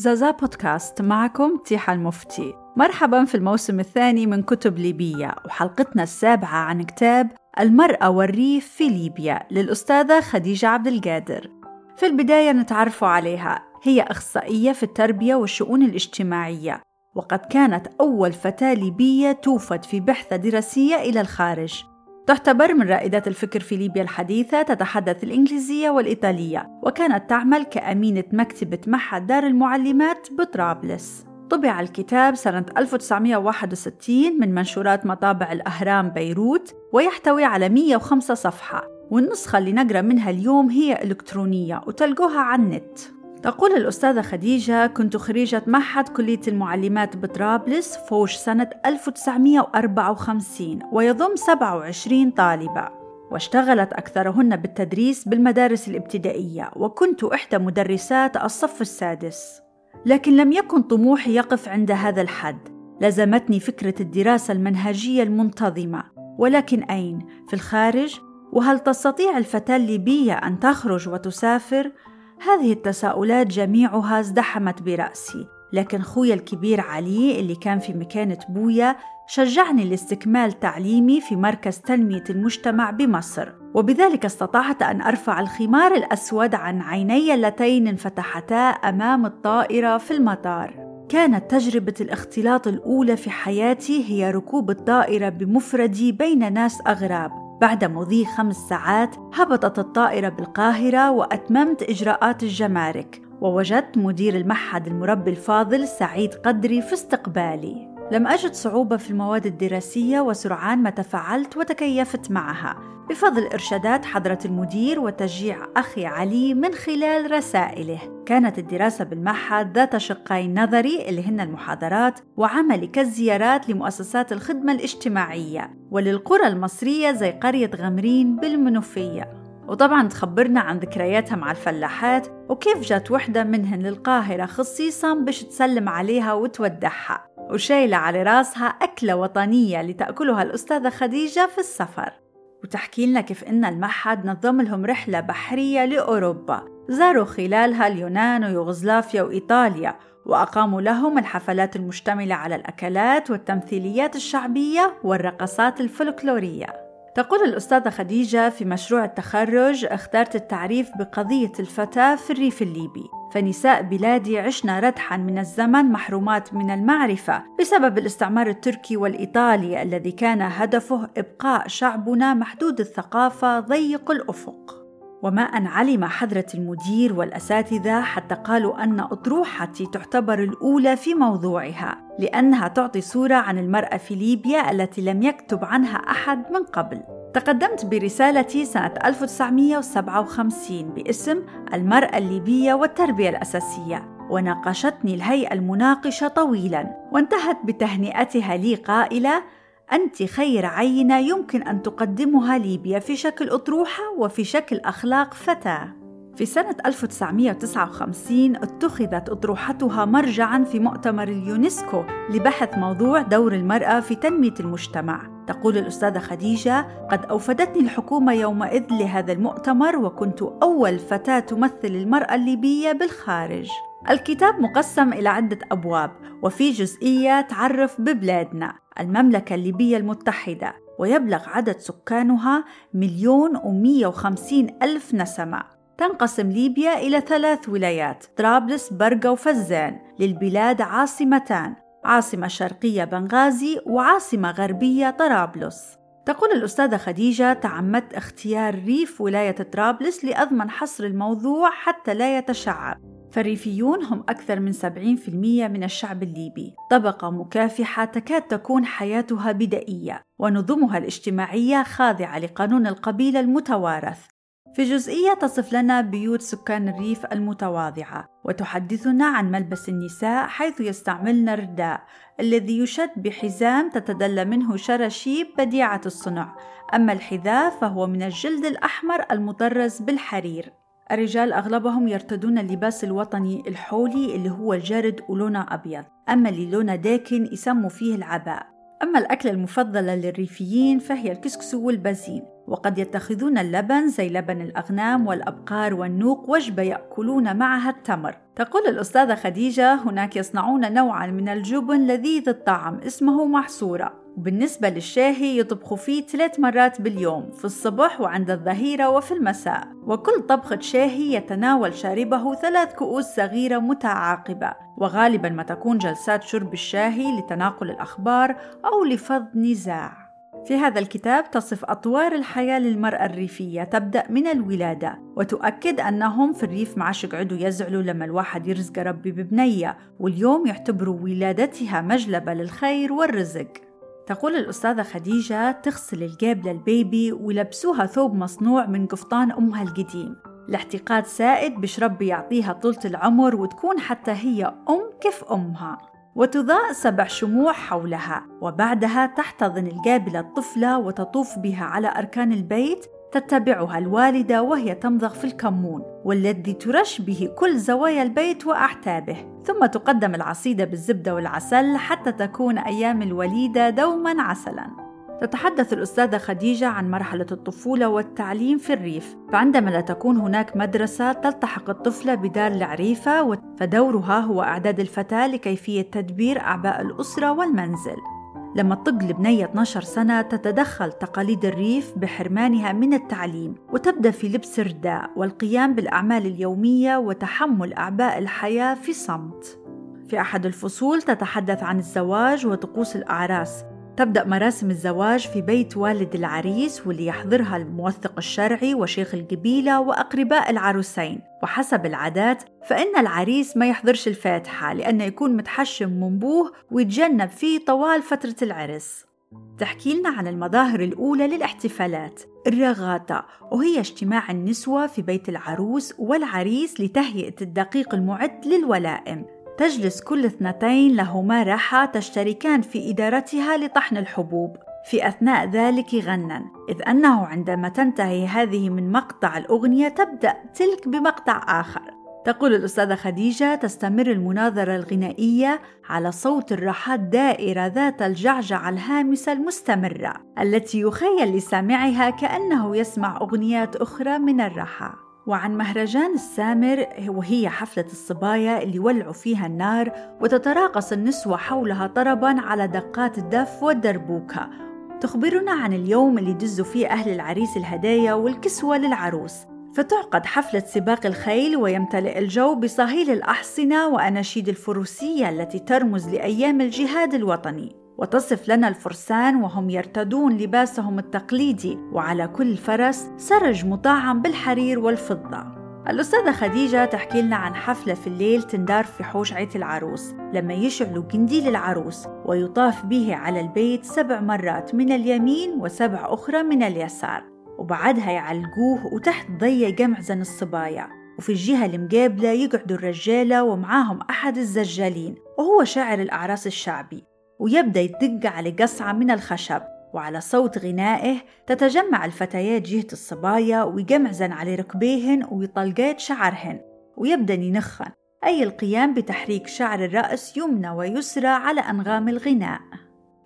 زازا بودكاست معكم تيحة المفتي. مرحبا في الموسم الثاني من كتب ليبية وحلقتنا السابعة عن كتاب المرأة والريف في ليبيا للأستاذة خديجة عبد القادر. في البداية نتعرف عليها هي أخصائية في التربية والشؤون الاجتماعية وقد كانت أول فتاة ليبية توفد في بعثة دراسية إلى الخارج. تعتبر من رائدات الفكر في ليبيا الحديثة تتحدث الإنجليزية والإيطالية وكانت تعمل كأمينة مكتبة معهد دار المعلمات بطرابلس. طبع الكتاب سنة 1961 من منشورات مطابع الأهرام بيروت ويحتوي على 105 صفحة والنسخة اللي نقرأ منها اليوم هي إلكترونية وتلقوها على النت. تقول الأستاذة خديجة كنت خريجة معهد كلية المعلمات بطرابلس فوش سنة 1954 ويضم 27 طالبة واشتغلت أكثرهن بالتدريس بالمدارس الابتدائية وكنت إحدى مدرسات الصف السادس لكن لم يكن طموحي يقف عند هذا الحد لزمتني فكرة الدراسة المنهجية المنتظمة ولكن أين؟ في الخارج؟ وهل تستطيع الفتاة الليبية أن تخرج وتسافر؟ هذه التساؤلات جميعها ازدحمت برأسي لكن خويا الكبير علي اللي كان في مكانة بويا شجعني لاستكمال تعليمي في مركز تنمية المجتمع بمصر وبذلك استطعت أن أرفع الخمار الأسود عن عيني اللتين انفتحتا أمام الطائرة في المطار. كانت تجربة الاختلاط الأولى في حياتي هي ركوب الطائرة بمفردي بين ناس أغراب بعد مضي خمس ساعات هبطت الطائرة بالقاهرة وأتممت إجراءات الجمارك ووجدت مدير المعهد المربي الفاضل سعيد قدري في استقبالي. لم أجد صعوبة في المواد الدراسية وسرعان ما تفاعلت وتكيفت معها. بفضل إرشادات حضرة المدير وتشجيع أخي علي من خلال رسائله. كانت الدراسة بالمعهد ذات شقين نظري اللي هن المحاضرات وعملي كالزيارات لمؤسسات الخدمة الاجتماعية وللقرى المصرية زي قرية غمرين بالمنوفية. وطبعا تخبرنا عن ذكرياتها مع الفلاحات وكيف جات وحدة منهن للقاهرة خصيصا باش تسلم عليها وتودعها. وشايلة على راسها أكلة وطنية لتأكلها الأستاذة خديجة في السفر. وتحكي لنا كيف إن المعهد نظم لهم رحلة بحرية لأوروبا زاروا خلالها اليونان ويوغوسلافيا وإيطاليا وأقاموا لهم الحفلات المشتملة على الأكلات والتمثيليات الشعبية والرقصات الفلكلورية. تقول الأستاذة خديجة في مشروع التخرج اخترت التعريف بقضية الفتاة في الريف الليبي. فنساء بلادي عشنا ردحا من الزمن محرومات من المعرفة بسبب الاستعمار التركي والإيطالي الذي كان هدفه إبقاء شعبنا محدود الثقافة ضيق الأفق. وما أن علم حضرة المدير والأساتذة حتى قالوا أن أطروحتي تعتبر الأولى في موضوعها لأنها تعطي صورة عن المرأة في ليبيا التي لم يكتب عنها أحد من قبل. تقدمت برسالتي سنة 1957 باسم المرأة الليبية والتربية الأساسية وناقشتني الهيئة المناقشة طويلا وانتهت بتهنئتها لي قائلة أنت خير عينة يمكن أن تقدمها ليبيا في شكل أطروحة وفي شكل أخلاق فتاة. في سنة 1959 اتخذت أطروحتها مرجعا في مؤتمر اليونسكو لبحث موضوع دور المرأة في تنمية المجتمع. تقول الأستاذة خديجة: قد أوفدتني الحكومة يومئذ لهذا المؤتمر وكنت أول فتاة تمثل المرأة الليبية بالخارج. الكتاب مقسم إلى عدة أبواب وفي جزئية تعرف ببلادنا المملكة الليبية المتحدة ويبلغ عدد سكانها مليون ومية وخمسين ألف نسمة. تنقسم ليبيا إلى ثلاث ولايات طرابلس برقة وفزان. للبلاد عاصمتان عاصمة شرقية بنغازي وعاصمة غربية طرابلس. تقول الأستاذة خديجة تعمدت اختيار ريف ولاية طرابلس لأضمن حصر الموضوع حتى لا يتشعب. فالريفيون هم أكثر من 70% من الشعب الليبي. طبقة مكافحة تكاد تكون حياتها بدائية ونظمها الاجتماعية خاضعة لقانون القبيلة المتوارث. في جزئية تصف لنا بيوت سكان الريف المتواضعة وتحدثنا عن ملبس النساء حيث يستعملن الرداء الذي يشد بحزام تتدلى منه شراشيب بديعة الصنع. أما الحذاء فهو من الجلد الأحمر المطرز بالحرير. الرجال أغلبهم يرتدون اللباس الوطني الحولي اللي هو الجرد ولونه أبيض. أما اللي لونه داكن يسموا فيه العباء. أما الأكلة المفضلة للريفيين فهي الكسكسو والبازين وقد يتخذون اللبن زي لبن الأغنام والأبقار والنوق وجبة يأكلون معها التمر. تقول الأستاذة خديجة هناك يصنعون نوعا من الجبن لذيذ الطعم اسمه محصورة. وبالنسبة للشاهي يطبخوا فيه ثلاث مرات باليوم في الصبح وعند الظهيرة وفي المساء. وكل طبخة شاهي يتناول شاربه ثلاث كؤوس صغيرة متعاقبة. وغالبا ما تكون جلسات شرب الشاهي لتناقل الأخبار أو لفض نزاع. في هذا الكتاب تصف أطوار الحياة للمرأة الريفية تبدأ من الولادة وتؤكد أنهم في الريف ما عادش يقعدوا يزعلوا لما الواحد يرزق ربي ببنية واليوم يعتبروا ولادتها مجلبة للخير والرزق. تقول الأستاذة خديجة تغسل الجيب للبيبي ويلبسوها ثوب مصنوع من قفطان أمها القديم. لاحتقاد سائد بش ربي يعطيها طولة العمر وتكون حتى هي أم كيف أمها. وتضاء سبع شموع حولها. وبعدها تحتضن الجابلة الطفلة وتطوف بها على أركان البيت تتبعها الوالدة وهي تمضغ في الكمون والذي ترش به كل زوايا البيت وأعتابه ثم تقدم العصيدة بالزبدة والعسل حتى تكون أيام الوليدة دوما عسلا. تتحدث الأستاذة خديجة عن مرحلة الطفولة والتعليم في الريف. فعندما لا تكون هناك مدرسة تلتحق الطفلة بدار العريفة فدورها هو إعداد الفتاة لكيفية تدبير أعباء الأسرة والمنزل. لما تطق البنية 12 سنة تتدخل تقاليد الريف بحرمانها من التعليم وتبدأ في لبس الرداء والقيام بالأعمال اليومية وتحمل أعباء الحياة في صمت. في أحد الفصول تتحدث عن الزواج وطقوس الأعراس تبدأ مراسم الزواج في بيت والد العريس واللي يحضرها الموثق الشرعي وشيخ القبيلة وأقرباء العروسين. وحسب العادات فإن العريس ما يحضرش الفاتحة لأنه يكون متحشم من بوه ويتجنب فيه طوال فترة العرس. تحكي لنا عن المظاهر الأولى للاحتفالات. الرغاتة وهي اجتماع النسوة في بيت العروس والعريس لتهيئة الدقيق المعد للولائم. تجلس كل اثنتين لهما راحة تشتركان في إدارتها لطحن الحبوب في أثناء ذلك غنًا إذ أنه عندما تنتهي هذه من مقطع الأغنية تبدأ تلك بمقطع آخر. تقول الأستاذة خديجة تستمر المناظرة الغنائية على صوت الرحات دائرة ذات الجعجعة الهامسة المستمرة التي يخيل لسامعها كأنه يسمع أغنيات أخرى من الرحى وعن مهرجان السامر وهي حفلة الصبايا اللي ولعوا فيها النار وتتراقص النسوة حولها طربا على دقات الدف والدربوكة. تخبرنا عن اليوم اللي دزوا فيه أهل العريس الهدايا والكسوة للعروس. فتعقد حفلة سباق الخيل ويمتلئ الجو بصهيل الأحصنة وأناشيد الفروسية التي ترمز لأيام الجهاد الوطني. وتصف لنا الفرسان وهم يرتدون لباسهم التقليدي وعلى كل فرس سرج مطعم بالحرير والفضة. الأستاذة خديجة تحكي لنا عن حفلة في الليل تندار في حوش عيت العروس. لما يشعلوا قنديل العروس ويطاف به على البيت سبع مرات من اليمين وسبع أخرى من اليسار. وبعدها يعلقوه وتحت ضي جمعزن الصبايا. وفي الجهة المقابلة يقعدوا الرجالة ومعاهم أحد الزجالين وهو شاعر الأعراس الشعبي. ويبدأ يدق على قصعة من الخشب وعلى صوت غنائه تتجمع الفتيات جهة الصبايا ويقمعزن على ركبيهن ويطلقات شعرهن ويبدأ ينخن. أي القيام بتحريك شعر الرأس يمنى ويسرى على أنغام الغناء.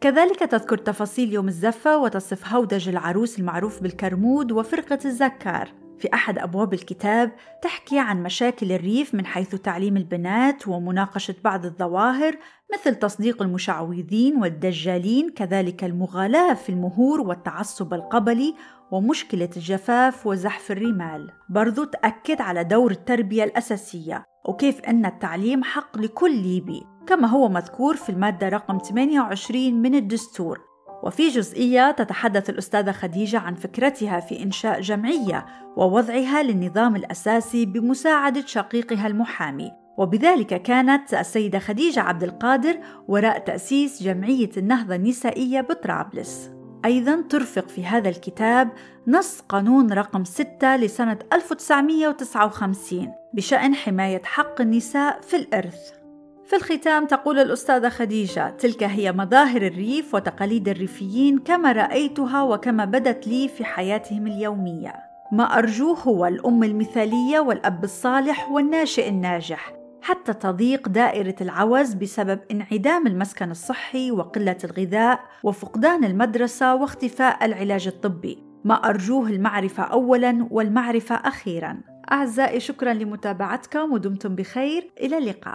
كذلك تذكر تفاصيل يوم الزفة وتصف هودج العروس المعروف بالكرمود وفرقة الزكار. في أحد أبواب الكتاب تحكي عن مشاكل الريف من حيث تعليم البنات ومناقشة بعض الظواهر مثل تصديق المشعوذين والدجالين كذلك المغالاة في المهور والتعصب القبلي ومشكلة الجفاف وزحف الرمال. برضو تأكد على دور التربية الأساسية وكيف أن التعليم حق لكل ليبي كما هو مذكور في المادة رقم 28 من الدستور. وفي جزئية تتحدث الأستاذة خديجة عن فكرتها في إنشاء جمعية ووضعها للنظام الأساسي بمساعدة شقيقها المحامي. وبذلك كانت السيدة خديجة عبد القادر وراء تأسيس جمعية النهضة النسائية بطرابلس. أيضا ترفق في هذا الكتاب نص قانون رقم 6 لسنة 1959 بشأن حماية حق النساء في الإرث. في الختام تقول الأستاذة خديجة تلك هي مظاهر الريف وتقاليد الريفيين كما رأيتها وكما بدت لي في حياتهم اليومية. ما أرجوه هو الأم المثالية والأب الصالح والناشئ الناجح حتى تضيق دائرة العوز بسبب انعدام المسكن الصحي وقلة الغذاء وفقدان المدرسة واختفاء العلاج الطبي. ما أرجوه المعرفة أولا والمعرفة أخيرا. أعزائي شكرا لمتابعتكم ودمتم بخير. إلى اللقاء.